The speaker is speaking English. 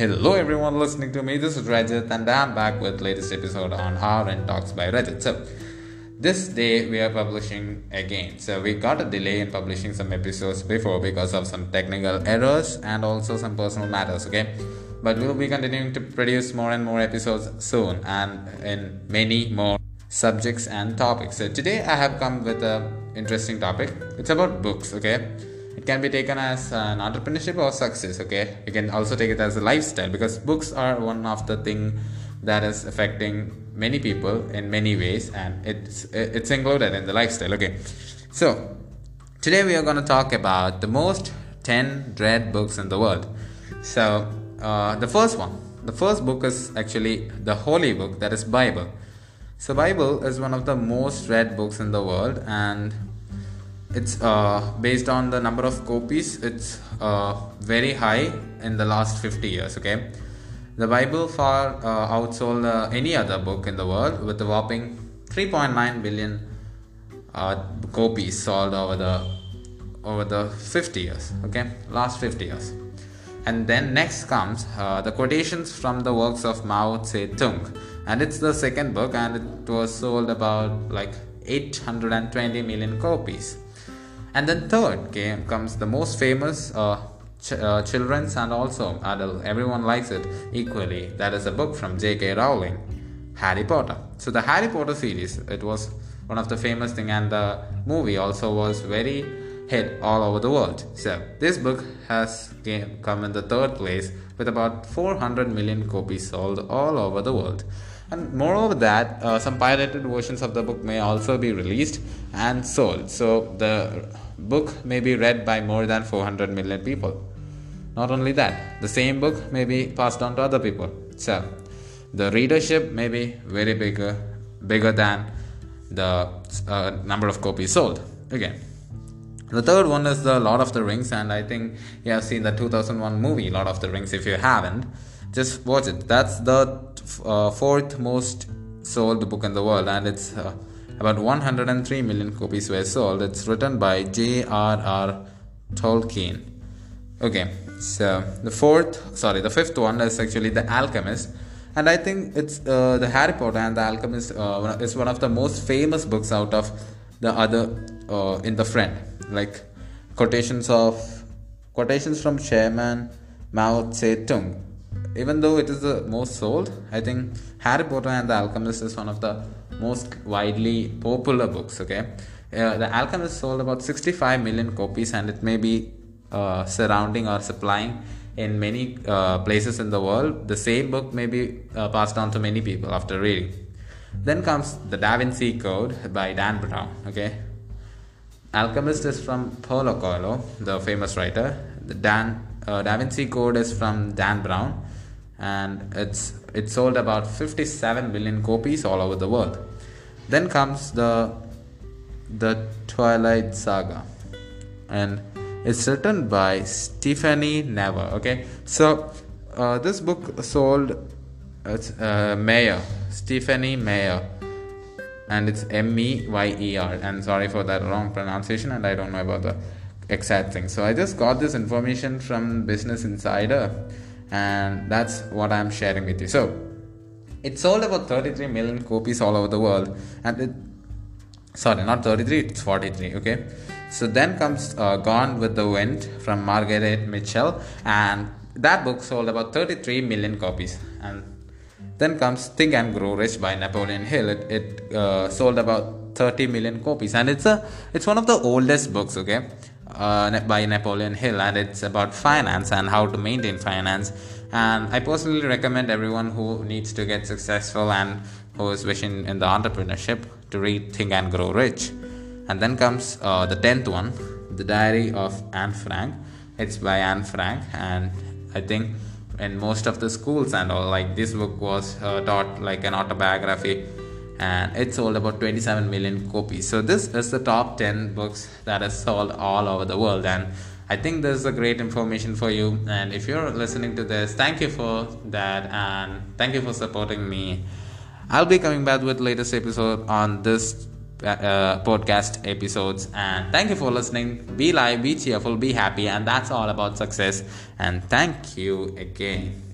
Hello everyone listening to me. This is Rajat and I'm back with latest episode on RN Talks by Rajat. So this day we are publishing again. So we got a delay in publishing some episodes before because of some technical errors and also some personal matters, okay? But we'll be continuing to produce more and more episodes soon and in many more subjects and topics. So today I have come with a interesting topic. It's about books, okay? It can be taken as an entrepreneurship or success okay? You can also take it as a lifestyle because books are one of the thing that is affecting many people in many ways and it's it's included in the lifestyle okay? So today we are going to talk about the most 10 dread books in the world. So uh, the first one the first book is actually the holy book that is bible. So bible is one of the most read books in the world and it's uh, based on the number of copies it's uh, very high in the last 50 years okay? The bible far uh, outsold uh, any other book in the world with a whopping 3.9 billion uh, copies sold over the over the 50 years okay? Last 50 years. And then next comes uh, the quotations from the works of mao zedong. And it's the second book and it was sold about like 820 million copies and then third comes the most famous uh, ch- uh, children's and also adult. Everyone likes it equally. That is a book from j.k rowling harry potter. So the harry potter series it was one of the famous thing and the movie also was very hit all over the world. So this book has came, come in the third place with about 400 million copies sold all over the world and moreover that uh, some pirated versions of the book may also be released and sold. So the book may be read by more than 400 million people. Not only that the same book may be passed on to other people. So the readership may be very bigger bigger than the uh, number of copies sold. Again the third one is the lord of the rings and i think you have seen the 2001 movie lord of the rings if you haven't just watch it. That's the uh, fourth most sold book in the world and it's uh, about 103 million copies were sold. It's written by j.r.r tolkien. Okay so the fourth sorry the fifth one is actually the alchemist and i think it's uh, the harry potter and the alchemist uh, is one of the most famous books out of the other uh, in the friend. Like quotations of quotations from chairman mao zedong even though it is the most sold, I think Harry Potter and the Alchemist is one of the most widely popular books. Okay, uh, the Alchemist sold about 65 million copies, and it may be uh, surrounding or supplying in many uh, places in the world. The same book may be uh, passed on to many people after reading. Then comes the Da Vinci Code by Dan Brown. Okay, Alchemist is from Paulo Coelho, the famous writer. The Dan uh, Da Vinci Code is from Dan Brown and it's it sold about 57 million copies all over the world. Then comes the the Twilight Saga, and it's written by Stephanie Meyer. Okay, so uh, this book sold it's uh, Meyer, Stephenie Meyer, and it's M E Y E R. And sorry for that wrong pronunciation, and I don't know about the exact thing. So I just got this information from Business Insider and that's what I'm sharing with you. So it sold about 33 million copies all over the world, and it sorry, not 33, it's 43. Okay, so then comes uh, Gone with the Wind from Margaret Mitchell, and that book sold about 33 million copies, and then comes Think and Grow Rich by Napoleon Hill. It, it uh, sold about 30 million copies, and it's a it's one of the oldest books. Okay, uh, by Napoleon Hill, and it's about finance and how to maintain finance. And I personally recommend everyone who needs to get successful and who is wishing in the entrepreneurship to read Think and Grow Rich. And then comes uh, the tenth one, The Diary of Anne Frank. It's by Anne Frank, and I think in most of the schools and all, like this book was uh, taught like an autobiography and it sold about 27 million copies. So this is the top 10 books that is sold all over the world and I think this is a great information for you. And if you're listening to this thank you for that and thank you for supporting me. I'll be coming back with latest episode on this uh, podcast episodes. And thank you for listening. Be live be cheerful be happy and that's all about success. And thank you again